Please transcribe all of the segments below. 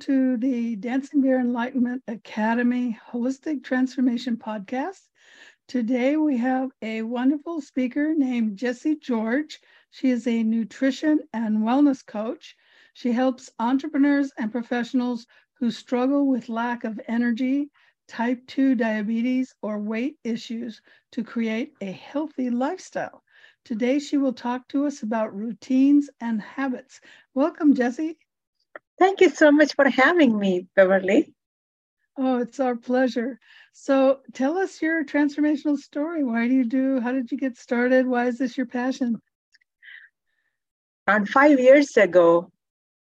to the Dancing Bear Enlightenment Academy Holistic Transformation Podcast. Today we have a wonderful speaker named Jessy George. She is a nutrition and wellness coach. She helps entrepreneurs and professionals who struggle with lack of energy, type 2 diabetes, or weight issues to create a healthy lifestyle. Today, she will talk to us about routines and habits. Welcome, Jessy. Thank you so much for having me, Beverly. Oh, it's our pleasure. So tell us your transformational story. Why do you do? How did you get started? Why is this your passion? Around five years ago,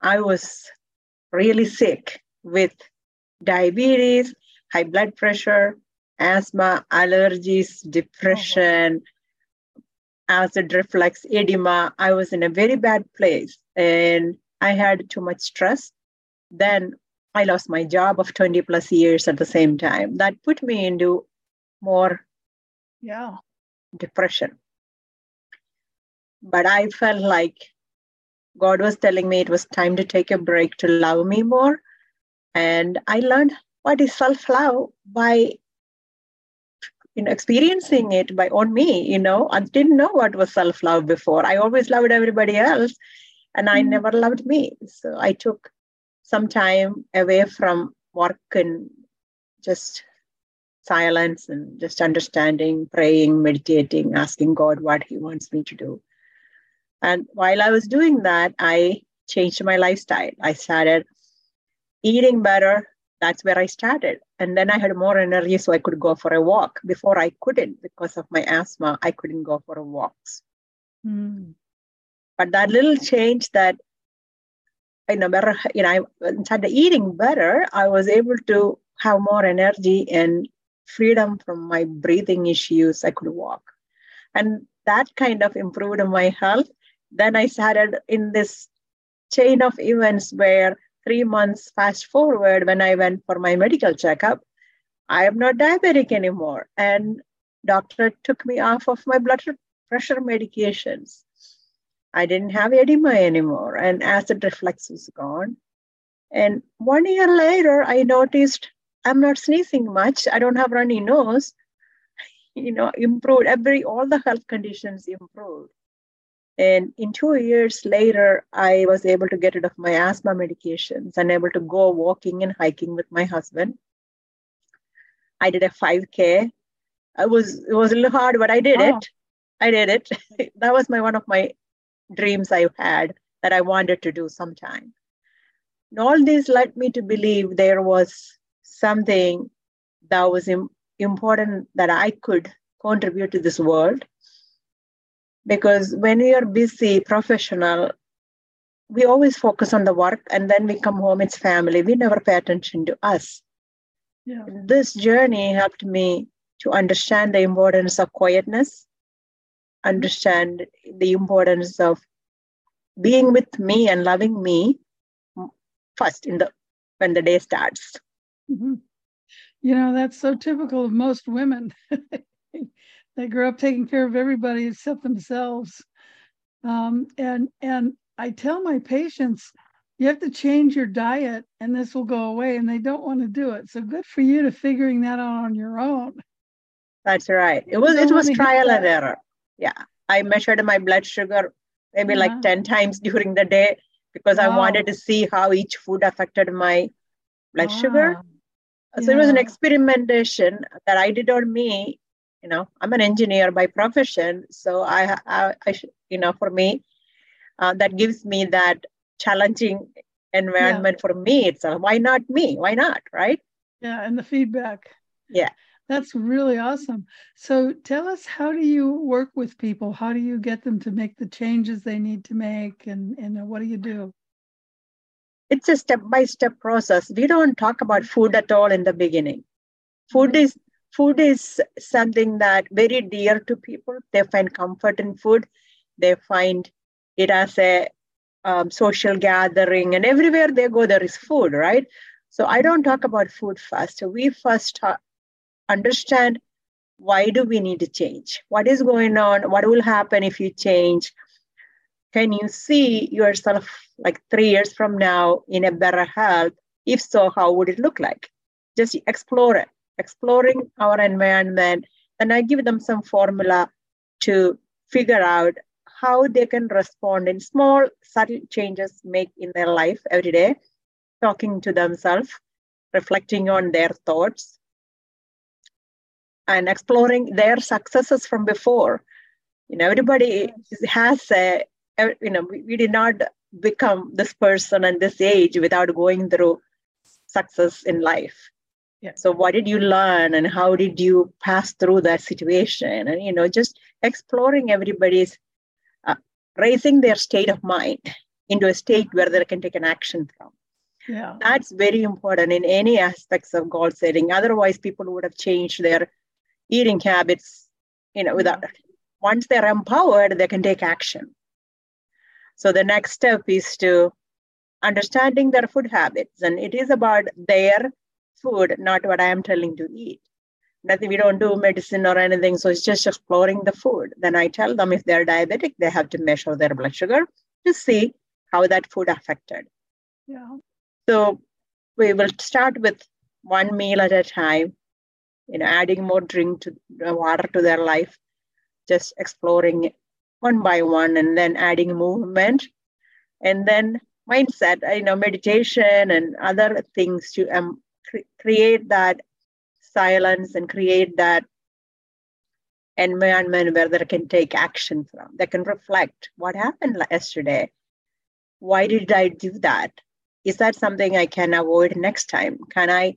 I was really sick with diabetes, high blood pressure, asthma, allergies, depression, oh, acid reflux, edema. I was in a very bad place. And I had too much stress. Then I lost my job of 20 plus years at the same time. That put me into more yeah depression. But I felt like God was telling me it was time to take a break to love me more. And I learned what is self-love by you know experiencing it by on me you know i didn't know what was self-love before i always loved everybody else and I mm-hmm. never loved me. So I took some time away from work and just silence and just understanding, praying, meditating, asking God what He wants me to do. And while I was doing that, I changed my lifestyle. I started eating better. That's where I started. And then I had more energy, so I could go for a walk. Before I couldn't because of my asthma, I couldn't go for walks. Mm. But that little change that you know, better, you know, I started eating better, I was able to have more energy and freedom from my breathing issues. I could walk. And that kind of improved my health. Then I started in this chain of events where three months fast forward when I went for my medical checkup, I am not diabetic anymore. And doctor took me off of my blood pressure medications. I didn't have edema anymore, and acid reflux was gone. And one year later, I noticed I'm not sneezing much. I don't have runny nose. You know, improved every all the health conditions improved. And in two years later, I was able to get rid of my asthma medications and able to go walking and hiking with my husband. I did a 5K. I was it was a little hard, but I did oh. it. I did it. that was my one of my dreams I had that I wanted to do sometime. And all this led me to believe there was something that was Im- important that I could contribute to this world. Because when we are busy professional, we always focus on the work and then we come home, it's family. We never pay attention to us. Yeah. This journey helped me to understand the importance of quietness, understand the importance of being with me and loving me first in the when the day starts. Mm-hmm. you know that's so typical of most women. They grow up taking care of everybody except themselves. Um, and and i tell my patients you have to change your diet and this will go away and they don't want to do it. So good for you to figuring that out on your own. That's right. It was it was trial and error yeah I measured my blood sugar maybe yeah. like 10 times during the day because wow. I wanted to see how each food affected my blood wow. sugar. So yeah. it was an experimentation that I did on me. You know, I'm an engineer by profession, so I, I, I you know, for me, uh, that gives me that challenging environment yeah. for me itself. Why not me? Why not? Right? Yeah, and the feedback. Yeah. That's really awesome. So tell us, how do you work with people? How do you get them to make the changes they need to make? And, and what do you do? It's a step by step process. We don't talk about food at all in the beginning. Food is food is something that very dear to people. They find comfort in food. They find it as a um, social gathering, and everywhere they go, there is food, right? So I don't talk about food first. We first talk, understand why do we need to change? What is going on? What will happen if you change? Can you see yourself like three years from now in a better health? If so, how would it look like? Just explore it, exploring our environment. And I give them some formula to figure out how they can respond in small, subtle changes make in their life every day, talking to themselves, reflecting on their thoughts, and exploring their successes from before. You know, everybody has a, you know, we, we did not become this person and this age without going through success in life. Yeah. So what did you learn and how did you pass through that situation? And you know, just exploring everybody's uh, raising their state of mind into a state where they can take an action from. Yeah. That's very important in any aspects of goal setting. Otherwise, people would have changed their eating habits, you know, without once they're empowered, they can take action. So the next step is to understanding their food habits. And it is about their food, not what I am telling to eat. Nothing, we don't do medicine or anything. So it's just exploring the food. Then I tell them if they're diabetic, they have to measure their blood sugar to see how that food affected. Yeah. So we will start with one meal at a time, you know, adding more drink to uh, water to their life, just exploring one by one, and then adding movement, and then mindset, you know, meditation and other things to um, cre- create that silence and create that environment where they can take action from. They can reflect what happened yesterday. Why did I do that? Is that something I can avoid next time? Can I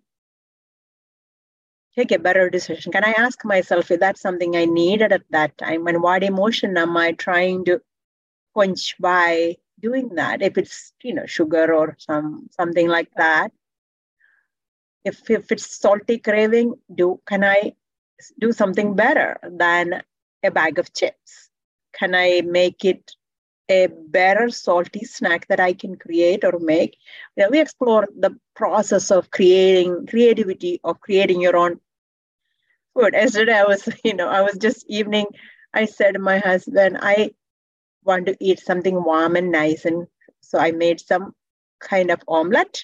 take a better decision? Can I ask myself if that's something I needed at that time? And what emotion am I trying to quench by doing that? If it's, you know, sugar or some something like that if, if it's salty craving do can i do something better than a bag of chips can i make it a better salty snack that i can create or make you know, we explore the process of creating creativity of creating your own food yesterday i was you know i was just evening i said to my husband i want to eat something warm and nice and so i made some kind of omelette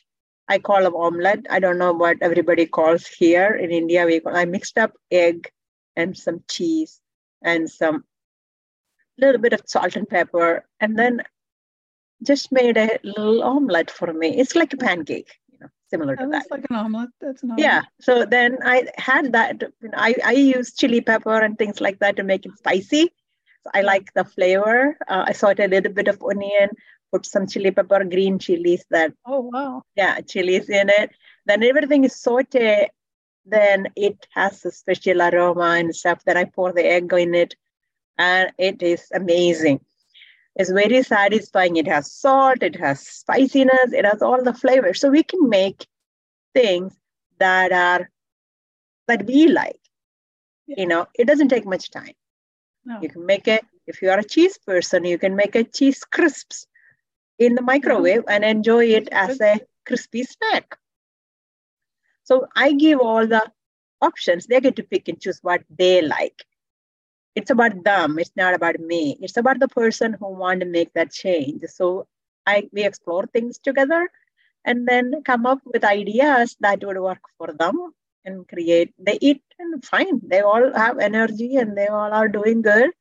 I call them omelette. I don't know what everybody calls here in India. We call, I mixed up egg and some cheese and some little bit of salt and pepper, and then just made a little omelette for me. It's like a pancake, similar to that. like an omelette. That's an omelette. Yeah. So then I had that. I I use chili pepper and things like that to make it spicy. So I like the flavor. Uh, I sauteed a little bit of onion, put some chili pepper, green chilies that. Oh, wow. Yeah, chilies in it. Then everything is sauteed. Then it has a special aroma and stuff. Then I pour the egg in it. And it is amazing. It's very satisfying. It has salt, it has spiciness, it has all the flavors. So we can make things that are that we like. Yeah. You know, it doesn't take much time. No. You can make it if you are a cheese person, you can make a cheese crisps in the microwave mm-hmm. and enjoy it as a crispy snack. So I give all the options. They get to pick and choose what they like. It's about them. It's not about me. It's about the person who want to make that change. So I we explore things together and then come up with ideas that would work for them and create. They eat and fine. They all have energy and they all are doing good.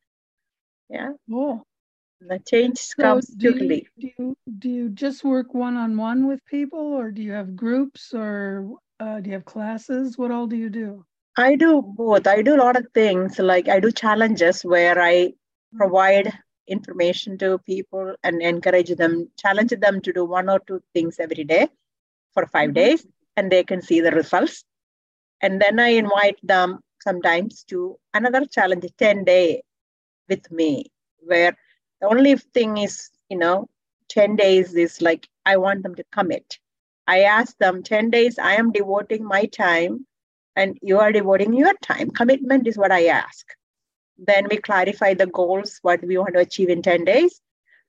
Yeah. Oh, the change so comes do quickly. You, do, you, do you just work one on one with people, or do you have groups, or uh, do you have classes? What all do you do? I do both. I do a lot of things. Like I do challenges where I provide information to people and encourage them, challenge them to do one or two things every day for 5 mm-hmm. days, and they can see the results. And then I invite them sometimes to another challenge, 10 day with me, where the only thing is, you know, 10 days is like, I want them to commit. I ask them 10 days, I am devoting my time and you are devoting your time. Commitment is what I ask. Then we clarify the goals, what we want to achieve in 10 days,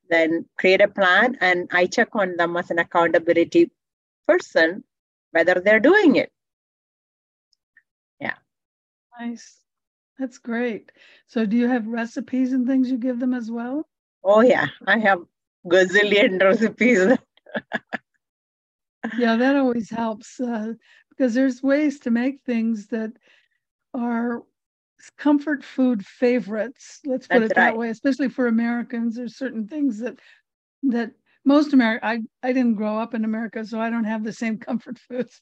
then create a plan, and I check on them as an accountability person whether they're doing it. Yeah. Nice. That's great. So, do you have recipes and things you give them as well? Oh yeah, I have gazillion recipes. Yeah, that always helps uh, because there's ways to make things that are comfort food favorites. Let's put That's it that right. way, especially for Americans. There's certain things that that most America I, I didn't grow up in America, so I don't have the same comfort foods.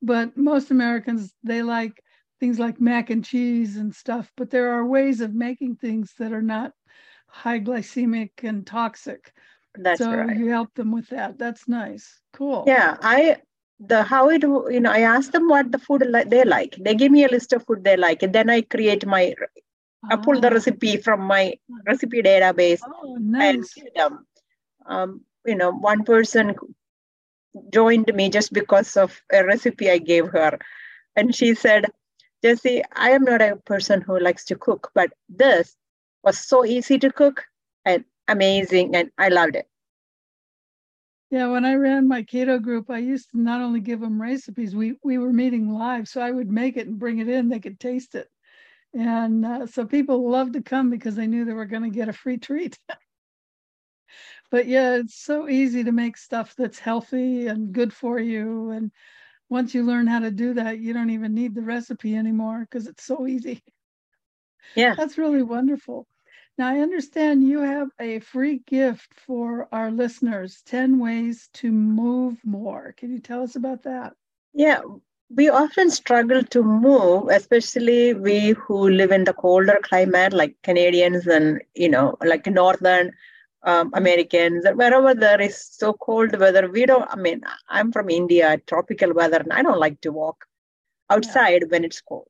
But most Americans they like things like mac and cheese and stuff, but there are ways of making things that are not high glycemic and toxic. That's so right. you help them with that. That's nice. Cool. Yeah, I the how it you know I ask them what the food li- they like. They give me a list of food they like, and then I create my I pull the Ah, recipe from my recipe database Oh, and nice. give them. Um, you know, one person joined me just because of a recipe I gave her, and she said, "Jessy, I am not a person who likes to cook, but this was so easy to cook and amazing, and I loved it." Yeah, when I ran my keto group, I used to not only give them recipes, we we were meeting live, so I would make it and bring it in. They could taste it, and uh, so people loved to come because they knew they were going to get a free treat. but yeah, it's so easy to make stuff that's healthy and good for you. And once you learn how to do that, you don't even need the recipe anymore because it's so easy. Yeah. That's really wonderful. Now, I understand you have a free gift for our listeners 10 ways to move more. Can you tell us about that? Yeah, we often struggle to move, especially we who live in the colder climate, like Canadians and you know, like northern um, Americans, wherever there is so cold weather. We don't. I mean, I'm from India, tropical weather, and I don't like to walk outside when it's cold.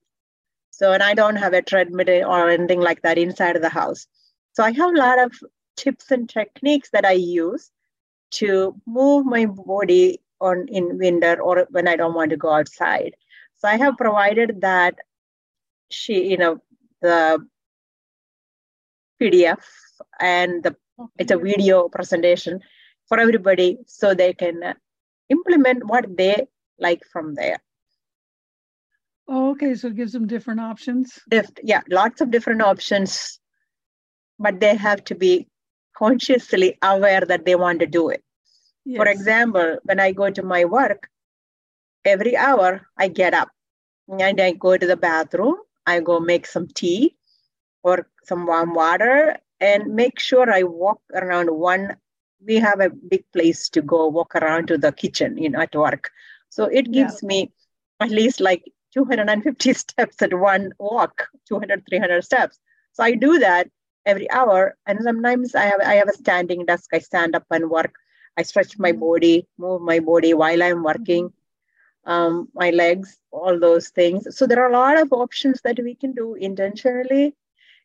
So, and I don't have a treadmill or anything like that inside of the house. So, I have a lot of tips and techniques that I use to move my body on in winter or when I don't want to go outside. So I have provided that she, you know, the PDF and the it's a video presentation for everybody so they can implement what they like from there. Oh, okay. So it gives them different options. If, yeah, lots of different options, but they have to be consciously aware that they want to do it. For example, when I go to my work, every hour I get up and I go to the bathroom. I go make some tea or some warm water and make sure I walk around one. We have a big place to go walk around to the kitchen, you know, at work. So it Yeah. gives me at least like 250 steps at one walk, 200, 300 steps. So I do that every hour. And sometimes I have I have a standing desk. I stand up and work. I stretch my Mhm. body, move my body while I'm working, um, my legs, all those things. So there are a lot of options that we can do intentionally.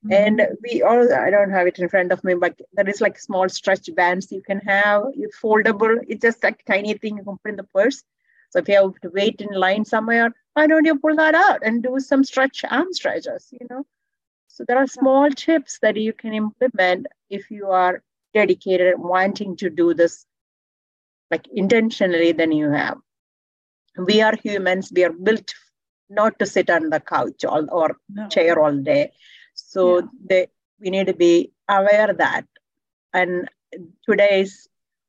And Mhm. we all, I don't have it in front of me, but there is like small stretch bands you can have. It's foldable. It's just like tiny thing you can put in the purse. So if you have to wait in line somewhere, why don't you pull that out and do some stretch arm stretches, you know? So there are small tips that you can implement if you are dedicated and wanting to do this like intentionally then you have. We are humans, we are built not to sit on the couch all, or No. chair all day. So Yeah. they, we need to be aware that. And today's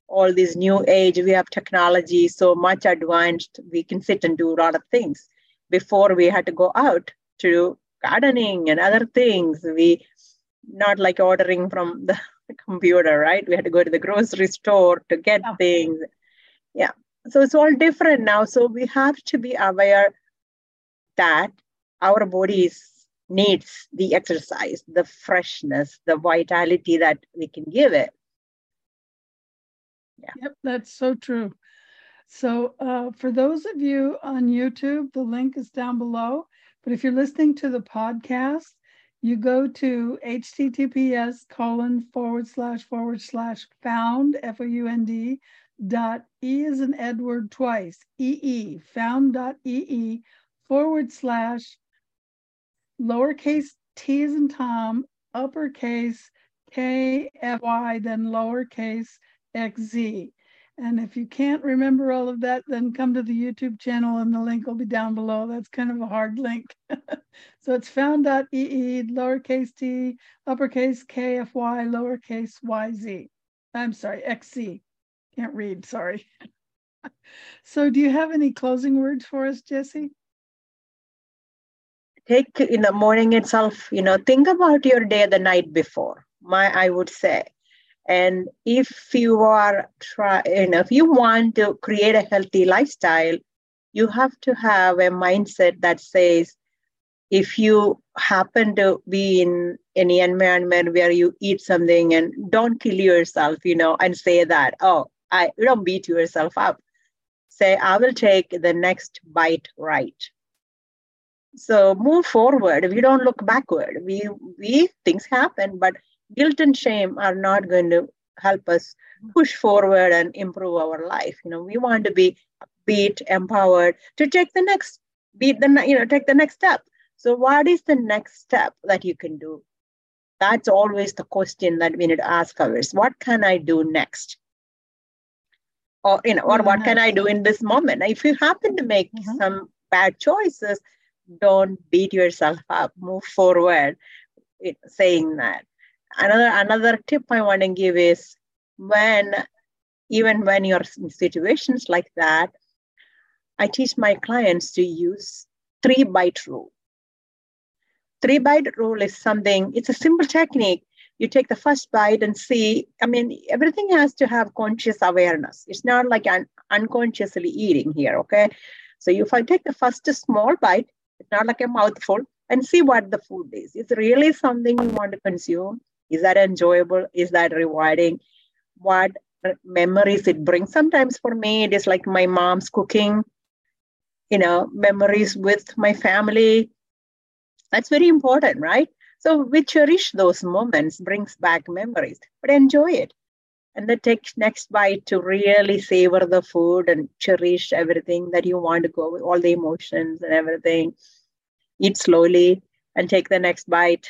all this new age, we have technology so much advanced, we can sit and do a lot of things. Before we had to go out to gardening and other things. We not like ordering from the computer, right? We had to go to the grocery store to get Yeah. things. Yeah. So it's all different now. So we have to be aware that our bodies needs the exercise, the freshness, the vitality that we can give it. Yep, that's so true. So, uh, for those of you on YouTube, the link is down below. But if you're listening to the podcast, you go to https colon forward slash forward slash found f o u n d dot e is an Edward twice e e found dot e e forward slash lowercase t is in Tom uppercase k f y then lowercase xz. And if you can't remember all of that, then come to the YouTube channel and the link will be down below. That's kind of a hard link. so it's found.ee, lowercase t, uppercase kfy, lowercase yz. I'm sorry, xc. Can't read, sorry. so, do you have any closing words for us, Jessy? Take in the morning itself, you know, think about your day the night before. My, I would say, and if you are try, you know, if you want to create a healthy lifestyle, you have to have a mindset that says, if you happen to be in any environment where you eat something and don't kill yourself, you know, and say that, oh, I don't beat yourself up. Say, I will take the next bite right. So move forward. We don't look backward. We we things happen, but guilt and shame are not going to help us push forward and improve our life. You know, we want to be beat, empowered to take the next beat the you know take the next step. So what is the next step that you can do? That's always the question that we need to ask ourselves. What can I do next? or you know or what can i do in this moment if you happen to make mm-hmm. some bad choices don't beat yourself up move forward saying that another another tip i want to give is when even when you're in situations like that i teach my clients to use three bite rule. Three bite rule is something it's a simple technique. You take the first bite and see i mean everything has to have conscious awareness. It's not like an unconsciously eating here okay? So if i take the first small bite it's not like a mouthful and see what the food is. It's really something you want to consume is that enjoyable? Is that rewarding? What memories it brings? Sometimes for me it is like my mom's cooking you know memories with my family. That's very important right? So we cherish those moments, brings back memories, but enjoy it. And then take next bite to really savor the food and cherish everything that you want to go with, all the emotions and everything. Eat slowly and take the next bite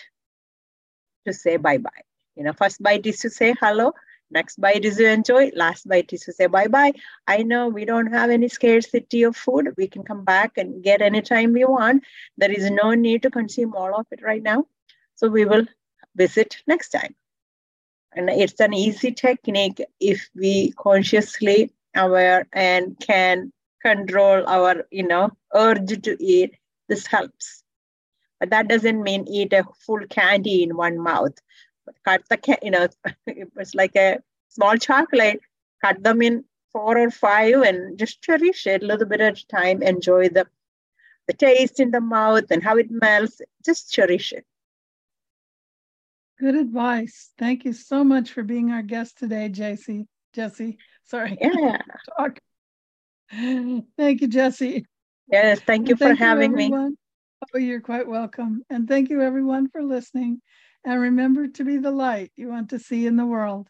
to say bye-bye. You know, first bite is to say hello, next bite is to enjoy, last bite is to say bye-bye. I know we don't have any scarcity of food. We can come back and get anytime we want. There is no need to consume all of it right now so we will visit next time. And it's an easy technique if we consciously aware and can control our, you know, urge to eat. This helps. But that doesn't mean eat a full candy in one mouth. But cut the, you know, it was like a small chocolate. Cut them in four or five and just cherish it a little bit at a time. Enjoy the the taste in the mouth and how it melts. Just cherish it. Good advice. Thank you so much for being our guest today, Jesse. Jesse, sorry. Yeah. Talk. Thank you, Jesse. Yes, thank you and for thank having you, me. Oh, you're quite welcome. And thank you, everyone, for listening. And remember to be the light you want to see in the world.